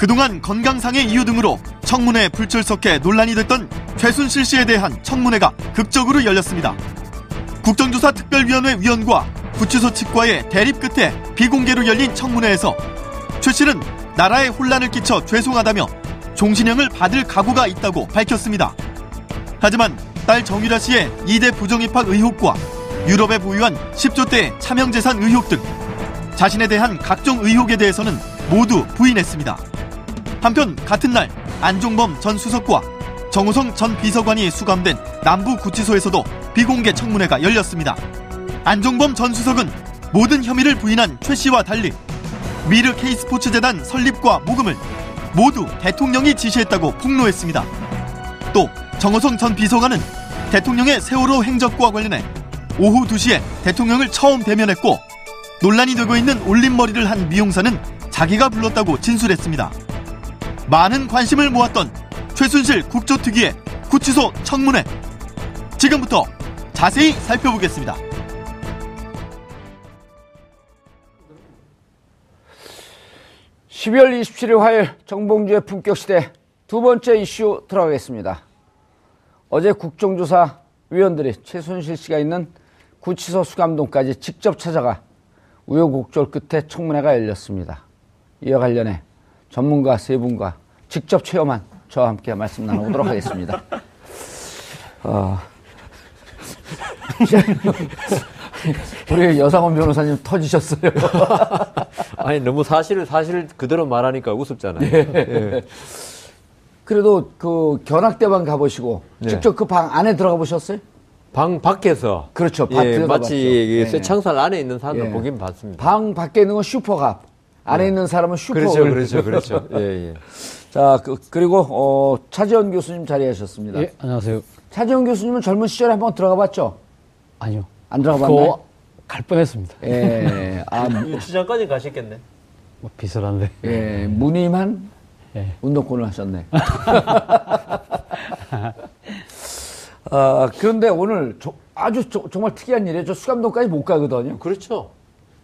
그동안 건강상의 이유 등으로 청문회 불출석해 논란이 됐던 최순실 씨에 대한 청문회가 극적으로 열렸습니다. 국정조사 특별위원회 위원과 구치소 측과의 대립 끝에 비공개로 열린 청문회에서 최 씨는 나라에 혼란을 끼쳐 죄송하다며 종신형을 받을 각오가 있다고 밝혔습니다. 하지만 딸 정유라 씨의 2대 부정입학 의혹과 유럽에 보유한 10조대 차명재산 의혹 등 자신에 대한 각종 의혹에 대해서는 모두 부인했습니다. 한편 같은 날 안종범 전 수석과 정우성 전 비서관이 수감된 남부구치소에서도 비공개 청문회가 열렸습니다. 안종범 전 수석은 모든 혐의를 부인한 최 씨와 달리 미르 K스포츠재단 설립과 모금을 모두 대통령이 지시했다고 폭로했습니다. 또 정호성 전 비서관은 대통령의 세월호 행적과 관련해 오후 2시에 대통령을 처음 대면했고 논란이 되고 있는 올림머리를 한 미용사는 자기가 불렀다고 진술했습니다. 많은 관심을 모았던 최순실 국조특위의 구치소 청문회. 지금부터 자세히 살펴보겠습니다. (12월 27일) 화요일 정봉주의 품격시대 두 번째 이슈 들어가겠습니다 어제 국정조사 위원들이 최순실 씨가 있는 구치소 수감동까지 직접 찾아가 우여곡절 끝에 청문회가 열렸습니다. 이와 관련해 전문가 세 분과 직접 체험한 저와 함께 말씀 나눠보도록 하겠습니다. 어, 우리 여상원 변호사님 터지셨어요. 아니 너무 사실을 사실 그대로 말하니까 우습잖아요. 예. 그래도 그 견학대방 가보시고 네. 직접 그 방 안에 들어가 보셨어요? 방 밖에서 그렇죠. 예, 마치 쇠창살 안에 있는 사람들 예. 보긴 봤습니다. 방 밖에 있는 건 슈퍼갑, 안에 예. 있는 사람은 슈퍼. 그렇죠, 그렇죠, 그렇죠. 예, 예. 자, 그, 리고 어, 차지원 교수님 자리하셨습니다. 예, 안녕하세요. 차지원 교수님은 젊은 시절에 한번 들어가 봤죠? 아니요. 안 들어가 봤나요? 갈 뻔했습니다. 예. 아, 유치장까지 가셨겠네. 뭐 비슷한데. 예, 무늬만 예. 운동권을 하셨네. 아, 그런데 오늘 조, 아주 조, 정말 특이한 일이에요. 저 수감동까지 못 가거든요. 그렇죠.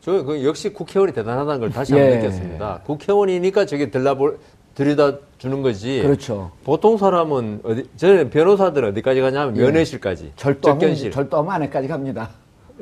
저그 역시 국회의원이 대단하다는 걸 다시 한번 예. 느꼈습니다. 국회의원이니까 저게 들라볼 들여다 주는 거지. 그렇죠. 보통 사람은 어디 저는 변호사들은 어디까지 가냐면 예. 면회실까지. 절도하면 절도하면 안에까지 갑니다.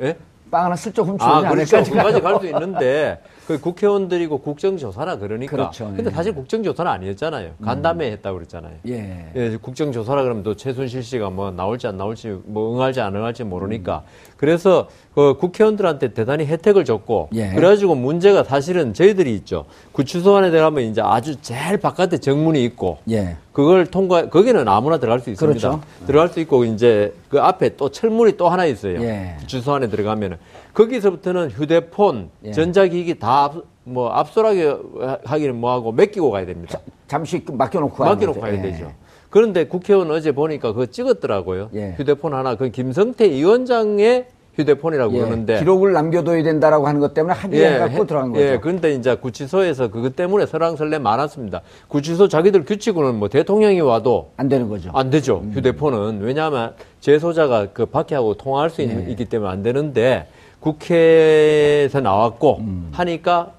예? 빵 하나 슬쩍 훔치면 아, 그렇죠. 안에까지 갈 수 있는데 그 국회의원들이고 국정조사라 그러니까. 그렇죠. 근데 사실 국정조사는 아니었잖아요. 간담회 했다고 그랬잖아요. 예. 예. 국정조사라 그러면 또 최순실 씨가 뭐 나올지 안 나올지 뭐 응할지 안 응할지 모르니까. 음. 그래서 그 국회의원들한테 대단히 혜택을 줬고. 예. 그래가지고 문제가 사실은 저희들이 있죠. 구치소 안에 들어가면 이제 아주 제일 바깥에 정문이 있고. 예. 그걸 통과, 거기는 아무나 들어갈 수 있습니다. 그렇죠. 들어갈 수 있고 이제 그 앞에 또 철문이 또 하나 있어요. 예. 주소 안에 들어가면은. 거기서부터는 휴대폰, 예. 전자기기 다 앞, 뭐 압수하게 하기는 뭐하고 맡기고 가야 됩니다. 자, 잠시 맡겨놓고 맡겨놓고 가야 예. 되죠. 그런데 국회의원 어제 보니까 그거 찍었더라고요. 예. 휴대폰 하나. 그 김성태 위원장의 휴대폰이라고 예, 그러는데 기록을 남겨둬야 된다라고 하는 것 때문에 합의해갖고 예, 들어간 거죠. 예, 그런데 이제 구치소에서 그것 때문에 설랑설레 많았습니다. 구치소 자기들 규칙으로는 뭐 대통령이 와도 안 되는 거죠. 안 되죠. 음. 휴대폰은 왜냐하면 재소자가 그 박해하고 통화할 수 있는, 예. 있기 때문에 안 되는데 국회에서 나왔고 음. 하니까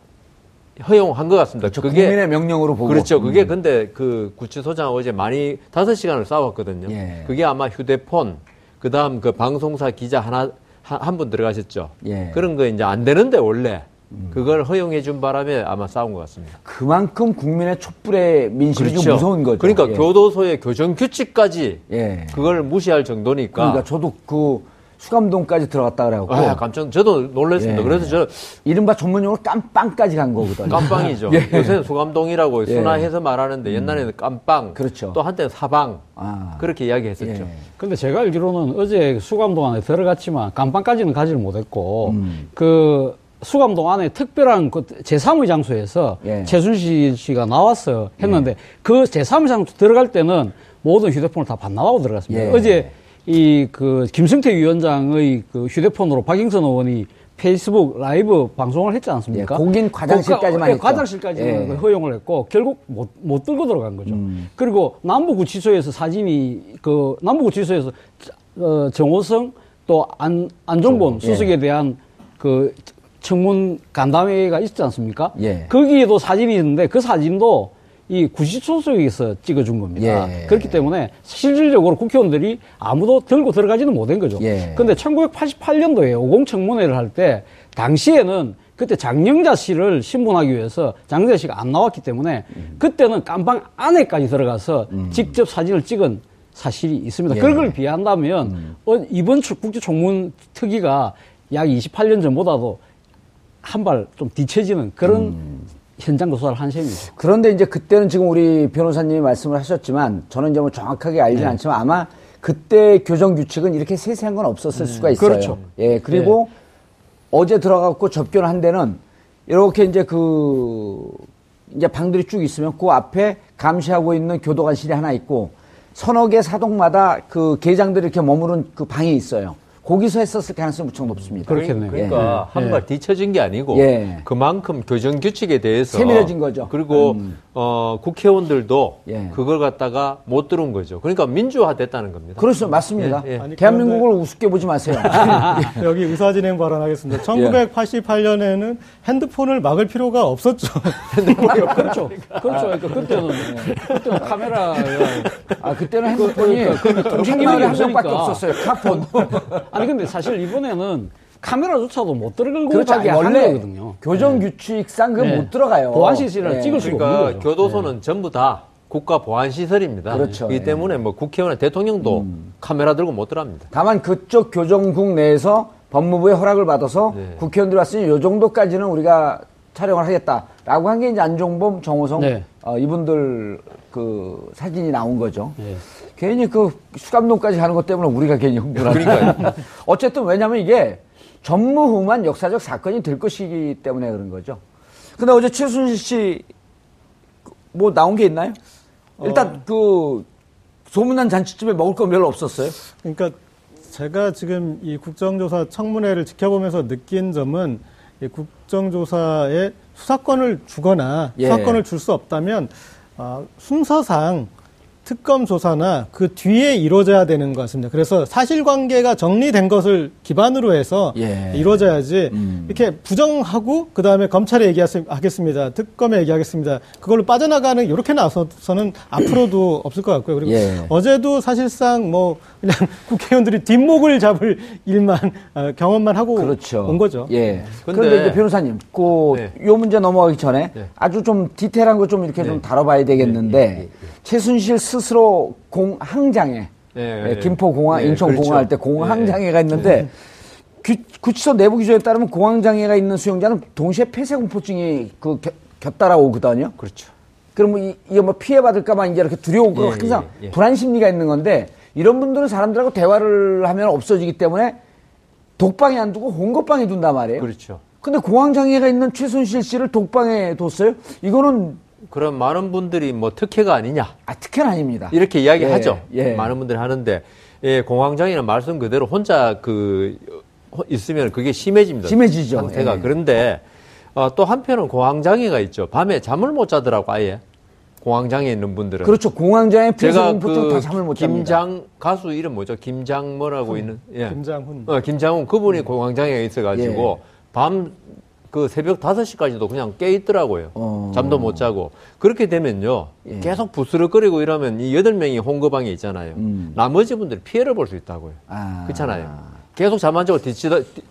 허용한 것 같습니다. 그렇죠. 그게 국민의 명령으로 보고 그렇죠. 그게 음. 근데 그 구치소장 어제 많이 다섯 시간을 싸웠거든요. 예. 그게 아마 휴대폰 그다음 그 방송사 기자 하나 한 분 들어가셨죠. 예. 그런 거 이제 안 되는데 원래 그걸 허용해 준 바람에 아마 싸운 것 같습니다. 그만큼 국민의 촛불의 민심이 좀 무서운 거죠. 그러니까 예. 교도소의 교정 규칙까지 예. 그걸 무시할 정도니까. 그러니까 저도 그 수감동까지 들어갔다 그래갖고 아, 깜짝 저도 놀랐습니다. 예. 그래서 저 이른바 전문용어로 깜빵까지 간 거거든요. 깜빵이죠. 예. 요새는 수감동이라고 예. 순화해서 말하는데 옛날에는 깜빵, 그렇죠. 또 한때는 사방 아. 그렇게 이야기 했었죠. 예. 근데 제가 알기로는 어제 수감동 안에 들어갔지만 간판까지는 가지를 못했고 음. 그 수감동 안에 특별한 그 제3의 장소에서 예. 최순실 씨가 나왔어 했는데 그 제3의 장소 들어갈 때는 모든 휴대폰을 다 반납하고 들어갔습니다. 예. 어제 이 그 김승태 위원장의 그 휴대폰으로 박영선 의원이 페이스북 라이브 방송을 했지 않습니까? 예, 거긴 과장실까지만 예. 과장실까지는 예. 허용을 했고 결국 못, 못 들고 들어간 거죠. 음. 그리고 남부구치소에서 사진이 그 남부구치소에서 어, 정호성 또 안, 안종범 예. 수석에 대한 그 청문 간담회가 있지 않습니까? 예. 거기에도 사진이 있는데 그 사진도 이 구치소속에서 찍어준 겁니다. 예. 그렇기 때문에 실질적으로 국회의원들이 아무도 들고 들어가지는 못한 거죠. 예. 근데 1988년도에 오공 청문회를 할 때 당시에는 그때 장영자 씨를 신문하기 위해서 장영자 씨가 안 나왔기 때문에 그때는 깜방 안에까지 들어가서 직접 사진을 찍은 사실이 있습니다. 예. 그걸 비한다면 어, 이번 주- 국제 총문 특위가 약 28년 전보다도 한 발 좀 뒤처지는 그런 현장 조사를 한 셈이죠. 그런데 이제 그때는 지금 우리 변호사님이 말씀을 하셨지만 저는 이제 뭐 정확하게 알지는 네. 않지만 아마 그때 교정 규칙은 이렇게 세세한 건 없었을 수가 있어요. 그렇죠. 예, 그리고 어제 들어가고 접견한 데는 이렇게 이제 그 이제 방들이 쭉 있으면 그 앞에 감시하고 있는 교도관실이 하나 있고 서너 개 사동마다 그 계장들이 이렇게 머무른 그 방이 있어요. 거기서 했었을 가능성이 무척 높습니다. 그렇겠네요. 그러니까 예. 한발 뒤처진 게 아니고 예. 그만큼 교정 규칙에 대해서 세밀해진 거죠. 그리고 음. 어, 국회의원들도 예. 그걸 갖다가 못 들은 거죠. 그러니까 민주화됐다는 겁니다. 그렇죠. 맞습니다. 예, 예. 아니, 대한민국을 우습게 보지 마세요. 여기 의사진행 발언하겠습니다. 1988년에는 핸드폰을 막을 필요가 없었죠. 그렇죠. 그렇죠. 그러니까 그때는, 그때는 카메라가 아, 그때는 핸드폰이 통신 한 마을에 기능이 한 명밖에. 없었어요. 카폰. 아니 근데 사실 이번에는 카메라조차도 못 들어가고 그렇죠. 가게 한 원래 거거든요. 교정 규칙상 그 네. 못 들어가요. 보안 시설을 네. 찍을 수가 그러니까 없는 거죠. 교도소는 전부 다 국가 보안 시설입니다. 그렇죠. 이 예. 때문에 뭐 국회의원 대통령도 카메라 들고 못 들어갑니다. 다만 그쪽 교정국 내에서 법무부의 허락을 받아서 네. 국회의원들이 왔으니 요 정도까지는 우리가 촬영을 하겠다라고 한 게 이제 안종범, 정호성 네. 어, 이분들 그 사진이 나온 거죠. 예. 괜히 그 수감동까지 가는 것 때문에 우리가 괜히 흥분하니까. 그러니까요. 어쨌든 왜냐면 이게 전무후무한 역사적 사건이 될 것이기 때문에 그런 거죠. 근데 어제 최순실 씨 뭐 나온 게 있나요? 일단 그 소문난 잔치집에 먹을 건 별로 없었어요. 그러니까 제가 지금 이 국정조사 청문회를 지켜보면서 느낀 점은 이 국정조사에 수사권을 주거나 예. 수사권을 줄 수 없다면 아, 순서상 특검 조사나 그 뒤에 이루어져야 되는 것 같습니다. 그래서 사실관계가 정리된 것을 기반으로 해서 예. 이루어져야지 음. 이렇게 부정하고 그 다음에 검찰에 얘기하겠습니다. 특검에 얘기하겠습니다. 그걸로 빠져나가는 이렇게 나서서는 앞으로도 없을 것 같고요. 그리고 예. 어제도 사실상 뭐 그냥 국회의원들이 뒷목을 잡을 일만 어, 경험만 하고 그렇죠. 온 거죠. 예. 근데- 그런데 이제 변호사님, 그, 네. 요 문제 넘어가기 전에 네. 아주 좀 디테일한 거좀 이렇게 좀 다뤄봐야 되겠는데, 최순실 스 스로 공 항장애, 예, 예, 예. 김포공항, 예, 인천공항 할때 그렇죠. 공항장애가 있는데, 규, 구치소 내부 규정에 따르면 공황장애가 있는 수용자는 동시에 폐쇄공포증이 그 겨- 곁따라 오거든요. 그렇죠. 그러면 이, 이게 뭐 피해받을까봐 이제 이렇게 두려우고 예, 항상 예, 예. 불안 심리가 있는 건데 이런 분들은 사람들하고 대화를 하면 없어지기 때문에 독방에 안 두고 홍거방에 둔단 말이에요. 그렇죠. 근데 공황장애가 있는 최순실 씨를 독방에 뒀어요? 이거는 그럼 많은 분들이 뭐 특혜가 아니냐 아, 특혜는 아닙니다. 이렇게 이야기하죠. 예, 예. 많은 분들이 하는데 예, 공황장애는 말씀 그대로 혼자 그 어, 있으면 그게 심해집니다. 심해지죠. 상태가 예. 그런데 어, 또 한편은 공황장애가 있죠. 밤에 잠을 못 자더라고 아예 공황장애 있는 분들은. 그렇죠. 공황장애, 제가 폐쇄공포증 다그 잠을 못 잡니다. 김장 가수 이름 뭐죠? 김장 뭐라고 있는 예. 김장훈. 어, 김장훈 그분이 공황장애가 있어가지고 밤 그 새벽 5시까지도 그냥 깨 있더라고요. 어. 잠도 못 자고. 그렇게 되면요. 예. 계속 부스럭거리고 이러면 이 8명이 홍거방에 있잖아요. 음. 나머지 분들이 피해를 볼 수 있다고요. 아. 그렇잖아요. 계속 잠 안 자고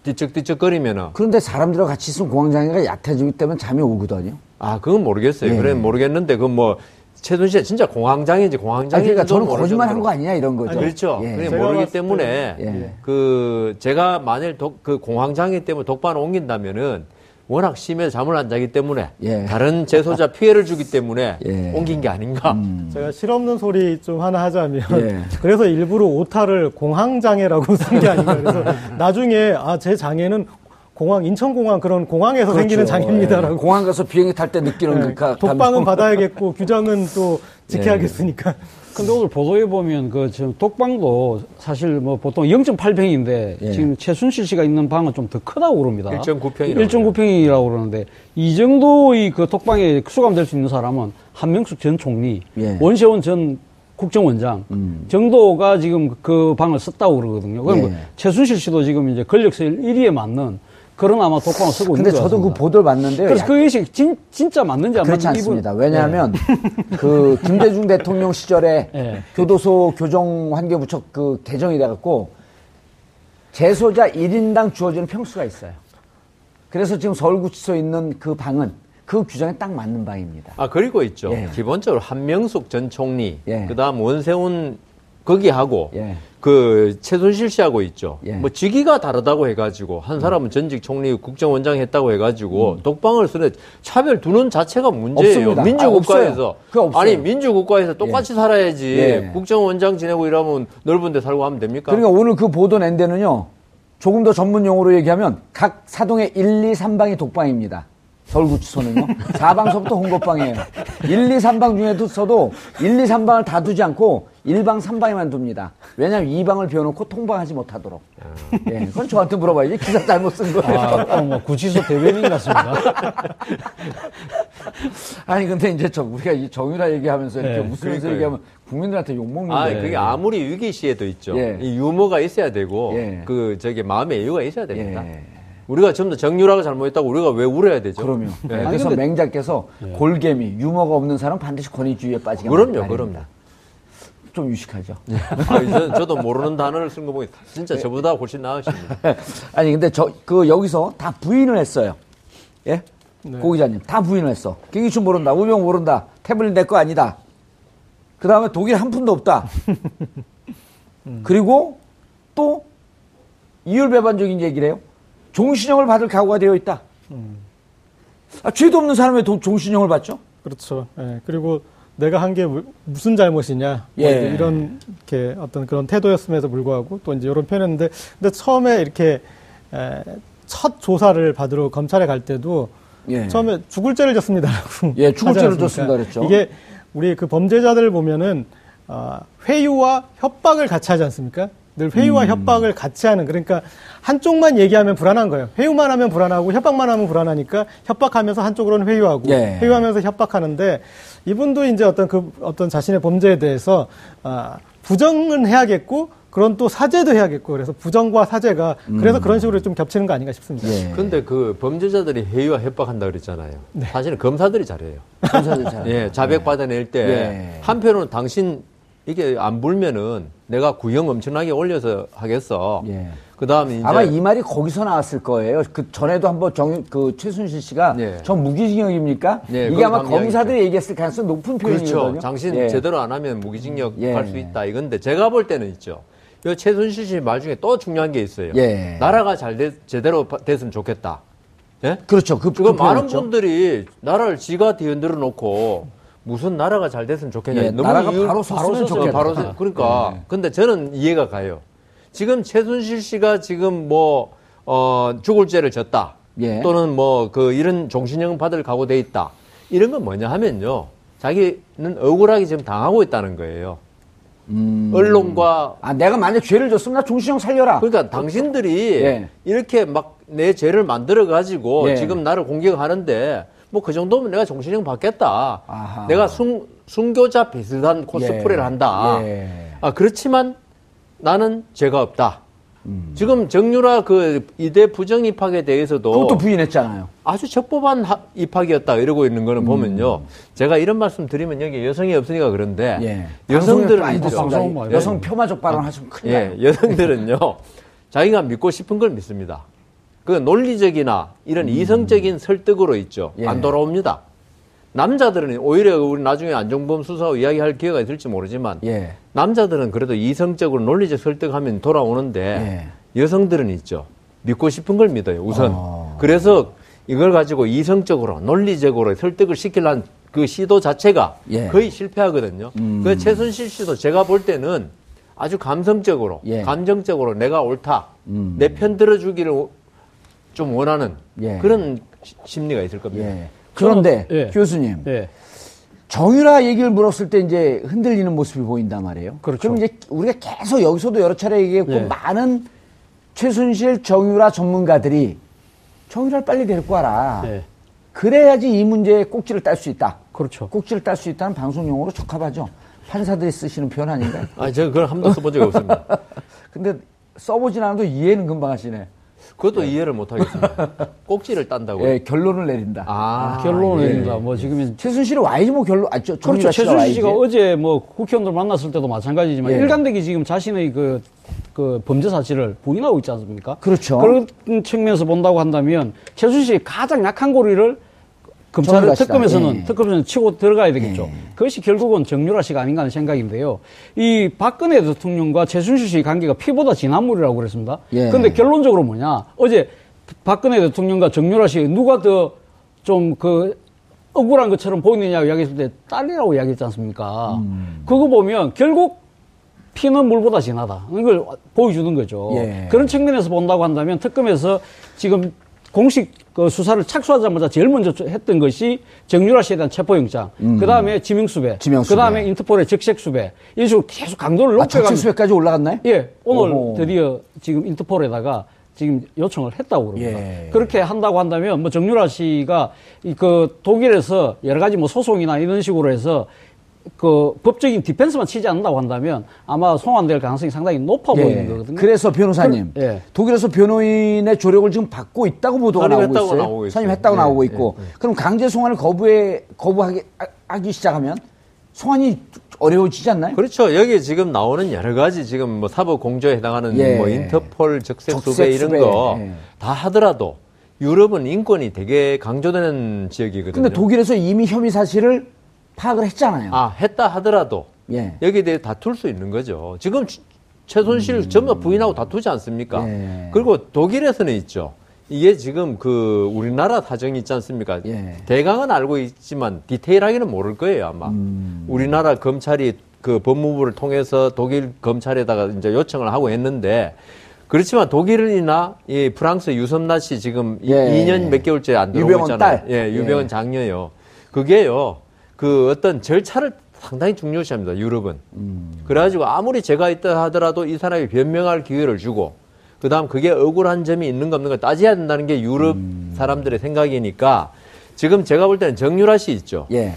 뒤척뒤척거리면은. 그런데 사람들과 같이 있으면 공황장애가 약해지기 때문에 잠이 오거든요. 아, 그건 모르겠어요. 예. 그래 모르겠는데 그건 뭐 최순실 진짜 공황장애인지 공황장애. 아, 그러니까 저는 거짓말 한 거 아니냐 이런 거죠. 아, 그렇죠. 예. 그게 모르기 때문에 예. 그 제가 만일 독, 그 공황장애 때문에 독반을 옮긴다면은 워낙 심해서 잠을 안 자기 때문에 예. 다른 재소자 피해를 주기 때문에 예. 옮긴 게 아닌가. 음. 제가 실없는 소리 좀 하나 하자면 예. 그래서 일부러 오타를 공황장애라고 쓴 게 아닌가. 그래서 나중에 아 제 장애는 공항 인천공항 그런 공항에서 그렇죠. 생기는 장애입니다라고. 공항 가서 비행기 탈 때 느끼는 네. 그 독방은 받아야겠고 규정은 또 지켜야겠으니까. 예. 근데 오늘 보도에 보면 그 지금 독방도 사실 뭐 보통 0.8평인데 예. 지금 최순실 씨가 있는 방은 좀 더 크다고 그럽니다. 1.9평이라고. 1.9평이라고 그러는데 이 정도의 그 독방에 수감될 수 있는 사람은 한명숙 전 총리, 예. 원세훈 전 국정원장 음. 정도가 지금 그 방을 썼다고 그러거든요. 그럼 예. 최순실 씨도 지금 이제 권력세 1위에 맞는 그런 아마 독방을 쓰고 근데 있는 저도 그 보도를 봤는데요. 그래서 그 의식 진, 진짜 맞는지 안 그렇지 않습니다. 이분... 왜냐하면 네. 그 김대중 대통령 시절에 네. 교도소 교정 환경부처 그 개정이 돼갖고 재소자 1인당 주어지는 평수가 있어요. 그래서 지금 서울구치소에 있는 그 방은 그 규정에 딱 맞는 방입니다. 아 그리고 있죠. 예. 기본적으로 한명숙 전 총리, 예. 그다음 원세훈 거기하고 예. 그 최순실 씨하고 있죠. 예. 뭐 직위가 다르다고 해가지고 한 사람은 전직 총리 국정원장 했다고 해가지고 음. 독방을 쓰는 차별 두는 자체가 문제예요. 없습니다. 민주국가에서 아, 니 민주국가에서 똑같이 예. 살아야지 예. 국정원장 지내고 이러면 넓은데 살고 하면 됩니까? 그러니까 오늘 그 보도 낸 데는요. 조금 더 전문 용어로 얘기하면 각 사동의 1, 2, 3방이 독방입니다. 서울구치소는요. 4방서부터 홍보방이에요. 1, 2, 3방 중에도 써도 1, 2, 3방을 다 두지 않고 1방, 3방에만 둡니다. 왜냐하면 2방을 비워놓고 통방하지 못하도록. 아. 예, 그건 저한테 물어봐야지. 기사 잘못 쓴 거예요. 아, 어, 뭐 구치소 대변인 같습니다. 아니, 근데 이제 저, 우리가 이 정유라 얘기하면서 이렇게 네, 웃으면서 얘기하면 국민들한테 욕 먹는 아, 거예요. 그게 아무리 위기 시에도 있죠. 예. 이 유머가 있어야 되고, 예. 그, 저기, 마음의 여유가 있어야 됩니다. 예. 우리가 전부 다 정유라가 잘못했다고 우리가 왜 울어야 되죠? 그럼요. 네. 그래서 근데... 맹자께서 네. 골개미, 유머가 없는 사람 반드시 권위주의에 빠지게 그럼요, 그럼요. 좀 유식하죠. 네. 아, 저, 도 모르는 단어를 쓴 거 보니 진짜 네. 저보다 훨씬 나으십니다. 아니 근데 저 그 여기서 다 부인을 했어요. 예? 네. 고 기자님 다 부인을 했어. 김기춘 모른다, 우병 모른다, 태블릿 내 거 아니다. 그 다음에 독일 한 푼도 없다. 음. 그리고 또 이율배반적인 얘기를 해요. 종신형을 받을 각오가 되어 있다. 음. 아, 죄도 없는 사람이 왜 종신형을 받죠? 그렇죠. 예, 그리고 내가 한 게 무슨 잘못이냐 뭐 예. 뭐 이런 이렇게 어떤 그런 태도였음에도 불구하고 또 이제 이런 표현했는데 근데 처음에 이렇게 에, 첫 조사를 받으러 검찰에 갈 때도 예. 처음에 죽을 죄를 졌습니다라고 예 죽을 죄를 졌습니다 그랬죠 이게 우리 그 범죄자들 보면은 어, 회유와 협박을 같이 하지 않습니까? 늘 회유와 음. 협박을 같이 하는 그러니까 한쪽만 얘기하면 불안한 거예요. 회유만 하면 불안하고 협박만 하면 불안하니까 협박하면서 한쪽으로는 회유하고 예. 회유하면서 협박하는데 이분도 이제 어떤 그 어떤 자신의 범죄에 대해서 아, 부정은 해야겠고 그런 또 사죄도 해야겠고 그래서 부정과 사죄가 그래서 음. 그런 식으로 좀 겹치는 거 아닌가 싶습니다. 예. 근데 그 범죄자들이 회유와 협박한다 그랬잖아요. 네. 사실은 검사들이 잘해요. 검사들 잘. 예, 자백 받아낼 때 예. 한편으로는 당신 이게 안 불면은 내가 구형 엄청나게 올려서 하겠어. 예. 그 다음에 아마 이 말이 거기서 나왔을 거예요. 그 전에도 한번 정, 그 최순실 씨가 예. 저 무기징역입니까? 예, 이게 아마 검사들이 얘기했을 가능성이 높은 표현이거든요. 그렇죠. 당신 예. 제대로 안 하면 무기징역 예. 할수 있다. 이건데 제가 볼 때는 있죠. 이 최순실 씨 말 중에 또 중요한 게 있어요. 예. 나라가 잘 되, 제대로 됐으면 좋겠다. 예? 그렇죠. 그, 그 많은 분들이 나라를 지가 뒤흔들어 놓고 무슨 나라가 잘 됐으면 좋겠냐. 예, 너무 나라가 바로 섰으면 좋겠다. 바로 서, 그러니까. 네. 근데 저는 이해가 가요. 지금 최순실 씨가 지금 뭐, 어, 죽을 죄를 졌다. 예. 또는 뭐, 그, 이런 종신형 받을 각오돼 있다. 이런 건 뭐냐 하면요. 자기는 억울하게 지금 당하고 있다는 거예요. 음. 언론과. 아, 내가 만약 죄를 졌으면 나 종신형 살려라. 그러니까 당신들이 예. 이렇게 막 내 죄를 만들어가지고 예. 지금 나를 공격하는데 뭐 그 정도면 내가 정신형 받겠다. 아하. 내가 순, 순교자 비슷한 코스프레를 예. 한다. 예. 아, 그렇지만 나는 죄가 없다. 음. 지금 정유라 그 이대 부정 입학에 대해서도 그것도 부인했잖아요. 아주 적법한 하, 입학이었다 이러고 있는 거는 음. 보면요. 제가 이런 말씀 드리면 여기 여성이 없으니까 그런데 예. 여성들은 여성 폄하적 발언 하시면 큰일 예. 나요. 여성들은요. 자기가 믿고 싶은 걸 믿습니다. 그 논리적이나 이런 음. 이성적인 설득으로 있죠. 예. 안 돌아옵니다. 남자들은 오히려 우리 나중에 안종범 수사와 이야기할 기회가 있을지 모르지만 예. 남자들은 그래도 이성적으로 논리적 설득하면 돌아오는데 예. 여성들은 있죠. 믿고 싶은 걸 믿어요. 우선. 어. 그래서 이걸 가지고 이성적으로 논리적으로 설득을 시키려는 그 시도 자체가 예. 거의 실패하거든요. 음. 그 최순실 씨도 제가 볼 때는 아주 감성적으로, 예. 감정적으로 내가 옳다, 음. 내편 들어주기를 좀 원하는 예. 그런 심리가 있을 겁니다. 예. 그런데 저는, 예. 교수님, 예. 정유라 얘기를 물었을 때 이제 흔들리는 모습이 보인단 말이에요. 그렇죠. 그럼 이제 우리가 계속 여기서도 여러 차례 얘기했고 예. 많은 최순실 정유라 전문가들이 정유라를 빨리 데리고 와라. 그래야지 이 문제에 꼭지를 딸 수 있다. 그렇죠. 꼭지를 딸 수 있다는 방송 용어로 적합하죠. 판사들이 쓰시는 표현 아닌가요? 아, 제가 그걸 한 번도 써본 적이 없습니다. 근데 써보진 않아도 이해는 금방 하시네. 그것도 네. 이해를 못 하겠습니다. 꼭지를 딴다고. 예, 결론을 내린다. 아, 아 결론을 예. 내린다. 뭐 지금 최순실이 와야지 뭐 결론. 아, 저, 그렇죠. 최순실 씨가 어제 뭐 국회의원들 만났을 때도 마찬가지지만 예. 일관되게 지금 자신의 그, 그 범죄 사실을 부인하고 있지 않습니까? 그렇죠. 그런 측면에서 본다고 한다면 최순실이 가장 약한 고리를 검찰 특검에서는 예. 특검에서는 치고 들어가야 되겠죠. 예. 그것이 결국은 정유라 씨가 아닌가 하는 생각인데요. 이 박근혜 대통령과 최순실 씨의 관계가 피보다 진한 물이라고 그랬습니다. 그런데 예. 결론적으로 뭐냐? 어제 박근혜 대통령과 정유라 씨 누가 더 좀 그 억울한 것처럼 보이느냐고 이야기했을 때 딸이라고 이야기했지 않습니까? 음. 그거 보면 결국 피는 물보다 진하다. 이걸 보여주는 거죠. 예. 그런 측면에서 본다고 한다면 특검에서 지금 공식 그 수사를 착수하자마자 제일 먼저 했던 것이 정유라 씨에 대한 체포영장, 음. 그 다음에 지명수배, 그 다음에 인터폴의 적색수배, 이런 식으로 계속 강도를 높여가면서. 아, 적색수배까지 올라갔나요? 예. 오늘 오호. 드디어 지금 인터폴에다가 지금 요청을 했다고 그럽니다. 예. 그렇게 한다고 한다면 뭐 정유라 씨가 그 독일에서 여러 가지 뭐 소송이나 이런 식으로 해서 그 법적인 디펜스만 치지 않는다고 한다면 아마 송환될 가능성이 상당히 높아 예. 보이는 거거든요. 그래서 변호사님, 그, 예. 독일에서 변호인의 조력을 지금 받고 있다고 보도가 나오고 있어요. 나오고 선임했다고 예. 나오고 있고, 예. 그럼 강제 송환을 거부해 거부하기 하기 시작하면 송환이 어려워지지 않나요? 그렇죠. 여기 지금 나오는 여러 가지 지금 뭐 사법 공조에 해당하는 예. 뭐 인터폴 적색 수배 이런 거다 예. 하더라도 유럽은 인권이 되게 강조되는 지역이거든요. 근데 독일에서 이미 혐의 사실을 파악을 했잖아요. 아, 했다 하더라도 예. 여기에 대해 다툴 수 있는 거죠. 지금 최순실 음. 전부 부인하고 다투지 않습니까? 예. 그리고 독일에서는 있죠. 이게 지금 그 우리나라 사정이 있지 않습니까? 예. 대강은 알고 있지만 디테일하게는 모를 거예요, 아마. 음. 우리나라 검찰이 그 법무부를 통해서 독일 검찰에다가 이제 요청을 하고 했는데 그렇지만 독일이나 이 프랑스 유섬나 씨 지금 예. 2년 몇 개월째 안 들어오고 있잖아요. 딸. 예, 유병은 예. 장녀요. 그게요. 그 어떤 절차를 상당히 중요시합니다. 유럽은. 음. 그래가지고 아무리 제가 있다 하더라도 이 사람이 변명할 기회를 주고 그 다음 그게 억울한 점이 있는가 없는가 따져야 된다는 게 유럽 음. 사람들의 생각이니까 지금 제가 볼 때는 정유라 씨 있죠. 예.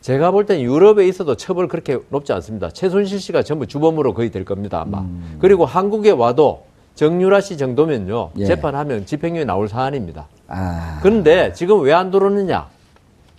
제가 볼 때는 유럽에 있어도 처벌 그렇게 높지 않습니다. 최순실 씨가 전부 주범으로 거의 될 겁니다 아마. 음. 그리고 한국에 와도 정유라 씨 정도면요 예. 재판하면 집행유예 나올 사안입니다. 아. 그런데 지금 왜 안 들어오느냐?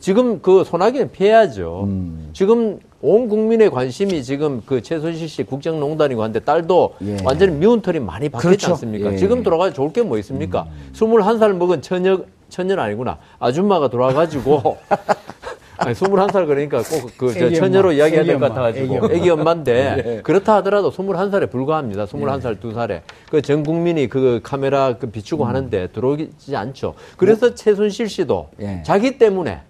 지금 그 소나기는 피해야죠. 음. 지금 온 국민의 관심이 지금 그 최순실 씨 국정농단이고 한데 딸도 예. 완전히 미운 털이 많이 박혔지 그렇죠. 않습니까? 예. 지금 돌아가서 좋을 게 뭐 있습니까? 음. 21살 먹은 처녀, 처녀는 아니구나. 아줌마가 돌아가지고 아니, 21살 그러니까 꼭 그 처녀로 이야기해야 될 것 같아가지고 애기, 엄마인데 예. 그렇다 하더라도 21살에 불과합니다. 21살, 예. 2살에 그 전 국민이 그 카메라 그 비추고 음. 하는데 들어오지 않죠. 그래서 뭐? 최순실 씨도 예. 자기 때문에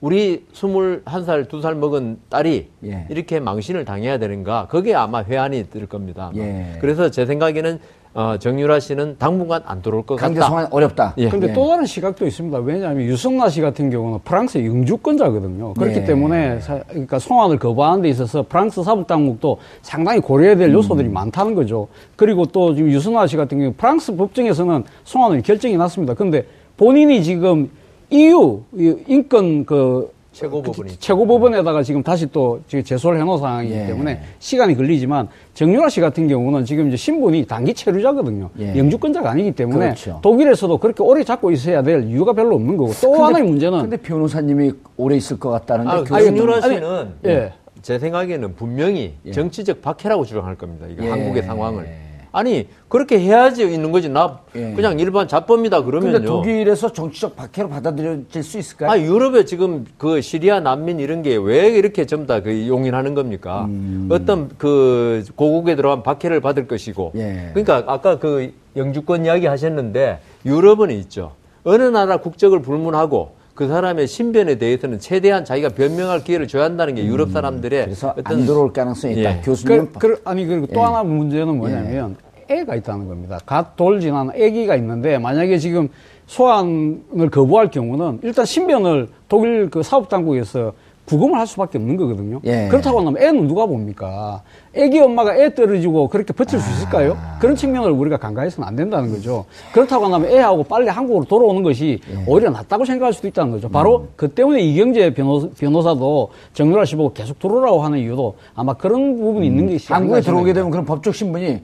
우리 21살, 2살 먹은 딸이 예. 이렇게 망신을 당해야 되는가? 그게 아마 회한이 들 겁니다. 예. 그래서 제 생각에는 어, 정유라 씨는 당분간 안 들어올 것 강제 같다. 강제 어렵다. 예. 근데 예. 또 다른 시각도 있습니다. 왜냐하면 유승나 씨 같은 경우는 프랑스의 영주권자거든요. 그렇기 예. 때문에 사, 그러니까 송환을 거부하는 데 있어서 프랑스 사법당국도 상당히 고려해야 될 요소들이 음. 많다는 거죠. 그리고 또 지금 유승나 씨 같은 경우 프랑스 법정에서는 송환을 결정이 났습니다. 근데 본인이 지금 EU 인권 그 최고법원이 최고법원에다가 지금 다시 또 지금 제소를 해놓은 상황이기 예. 때문에 시간이 걸리지만 정유라 씨 같은 경우는 지금 이제 신분이 단기 체류자거든요. 예. 영주권자가 아니기 때문에 그렇죠. 독일에서도 그렇게 오래 잡고 있어야 될 이유가 별로 없는 거고 또 근데, 하나의 문제는 근데 변호사님이 오래 있을 것 같다는데 아, 정유라 씨는 아니, 예. 제 생각에는 분명히 예. 정치적 박해라고 주장할 겁니다. 이게 예. 한국의 상황을. 아니 그렇게 해야지 있는 거지 나 예. 그냥 일반 자범이다 그러면요. 근데 독일에서 정치적 박해로 받아들여질 수 있을까요? 아 유럽에 지금 그 시리아 난민 이런 게 왜 이렇게 전부 다그 용인하는 겁니까? 음. 어떤 그 고국에 들어간 박해를 받을 것이고. 예. 그러니까 아까 그 영주권 이야기 하셨는데 유럽은 있죠. 어느 나라 국적을 불문하고 그 사람의 신변에 대해서는 최대한 자기가 변명할 기회를 줘야 한다는 게 유럽 음, 사람들의 그래서 어떤 안 들어올 가능성이 있다. 예. 교수님 그, 그, 아니 그리고 또 예. 하나 문제는 뭐냐면 예. 애가 있다는 겁니다. 갓돌 지난 애기가 있는데 만약에 지금 소환을 거부할 경우는 일단 신변을 독일 그 사업 당국에서 부검을 할 수밖에 없는 거거든요. 예. 그렇다고 하면 애는 누가 봅니까? 애기 엄마가 애 떨어지고 그렇게 버틸 수 있을까요? 아. 그런 측면을 우리가 간과해서는 안 된다는 거죠. 그렇다고 하면 애하고 빨리 한국으로 돌아오는 것이 예. 오히려 낫다고 생각할 수도 있다는 거죠. 바로 음. 그 때문에 이경재 변호, 변호사도 정유라 씨 보고 계속 들어오라고 하는 이유도 아마 그런 부분이 음. 있는 게 한국에 들어오게 되면 그런 법적 신분이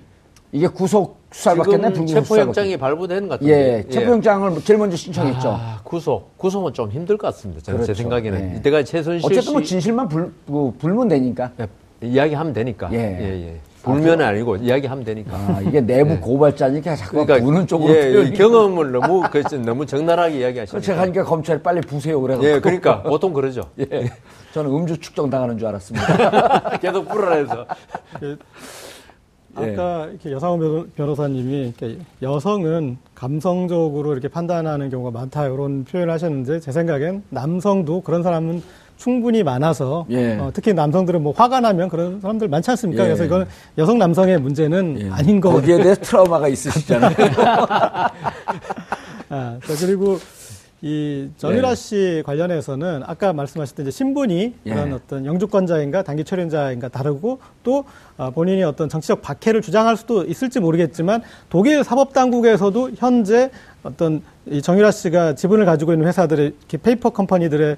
이게 구속 수사받겠네 체포영장이 발부되는 것 같은데. 예, 예, 체포영장을 제일 먼저 신청했죠. 아, 구속, 구속은 좀 힘들 것 같습니다. 저는 그렇죠. 제 생각에는 예. 이때가 최순실 어쨌든 뭐 진실만 불, 뭐 불면 되니까. 예, 이야기하면 되니까. 예, 예. 예. 불면은 아니고 이야기하면 되니까. 아, 이게 내부 예. 고발자니까 자꾸 그러니까 부는 쪽으로. 예, 경험을 너무 그, 너무 적나라하게 이야기하시니까. 제가 하니까 검찰 빨리 부세요 그래. 예, 그러니까 보통 그러죠. 예. 저는 음주 측정 당하는 줄 알았습니다. 계속 불어내서. 그 예. 아까 이렇게 여상호 변호사님이 이렇게 여성은 감성적으로 이렇게 판단하는 경우가 많다 이런 표현을 하셨는데 제 생각엔 남성도 그런 사람은 충분히 많아서 예. 어, 특히 남성들은 뭐 화가 나면 그런 사람들 많지 않습니까? 예. 그래서 이건 여성 남성의 문제는 예. 아닌 거 거기에 대해 트라우마가 있으시잖아요. 아, 그리고 이 정유라 네. 씨 관련해서는 아까 말씀하셨던 이제 신분이 예. 그런 어떤 영주권자인가 단기 체류자인가 다르고 또 어, 본인이 어떤 정치적 박해를 주장할 수도 있을지 모르겠지만 독일 사법 당국에서도 현재 어떤 이 정유라 씨가 지분을 가지고 있는 회사들의 페이퍼 컴퍼니들의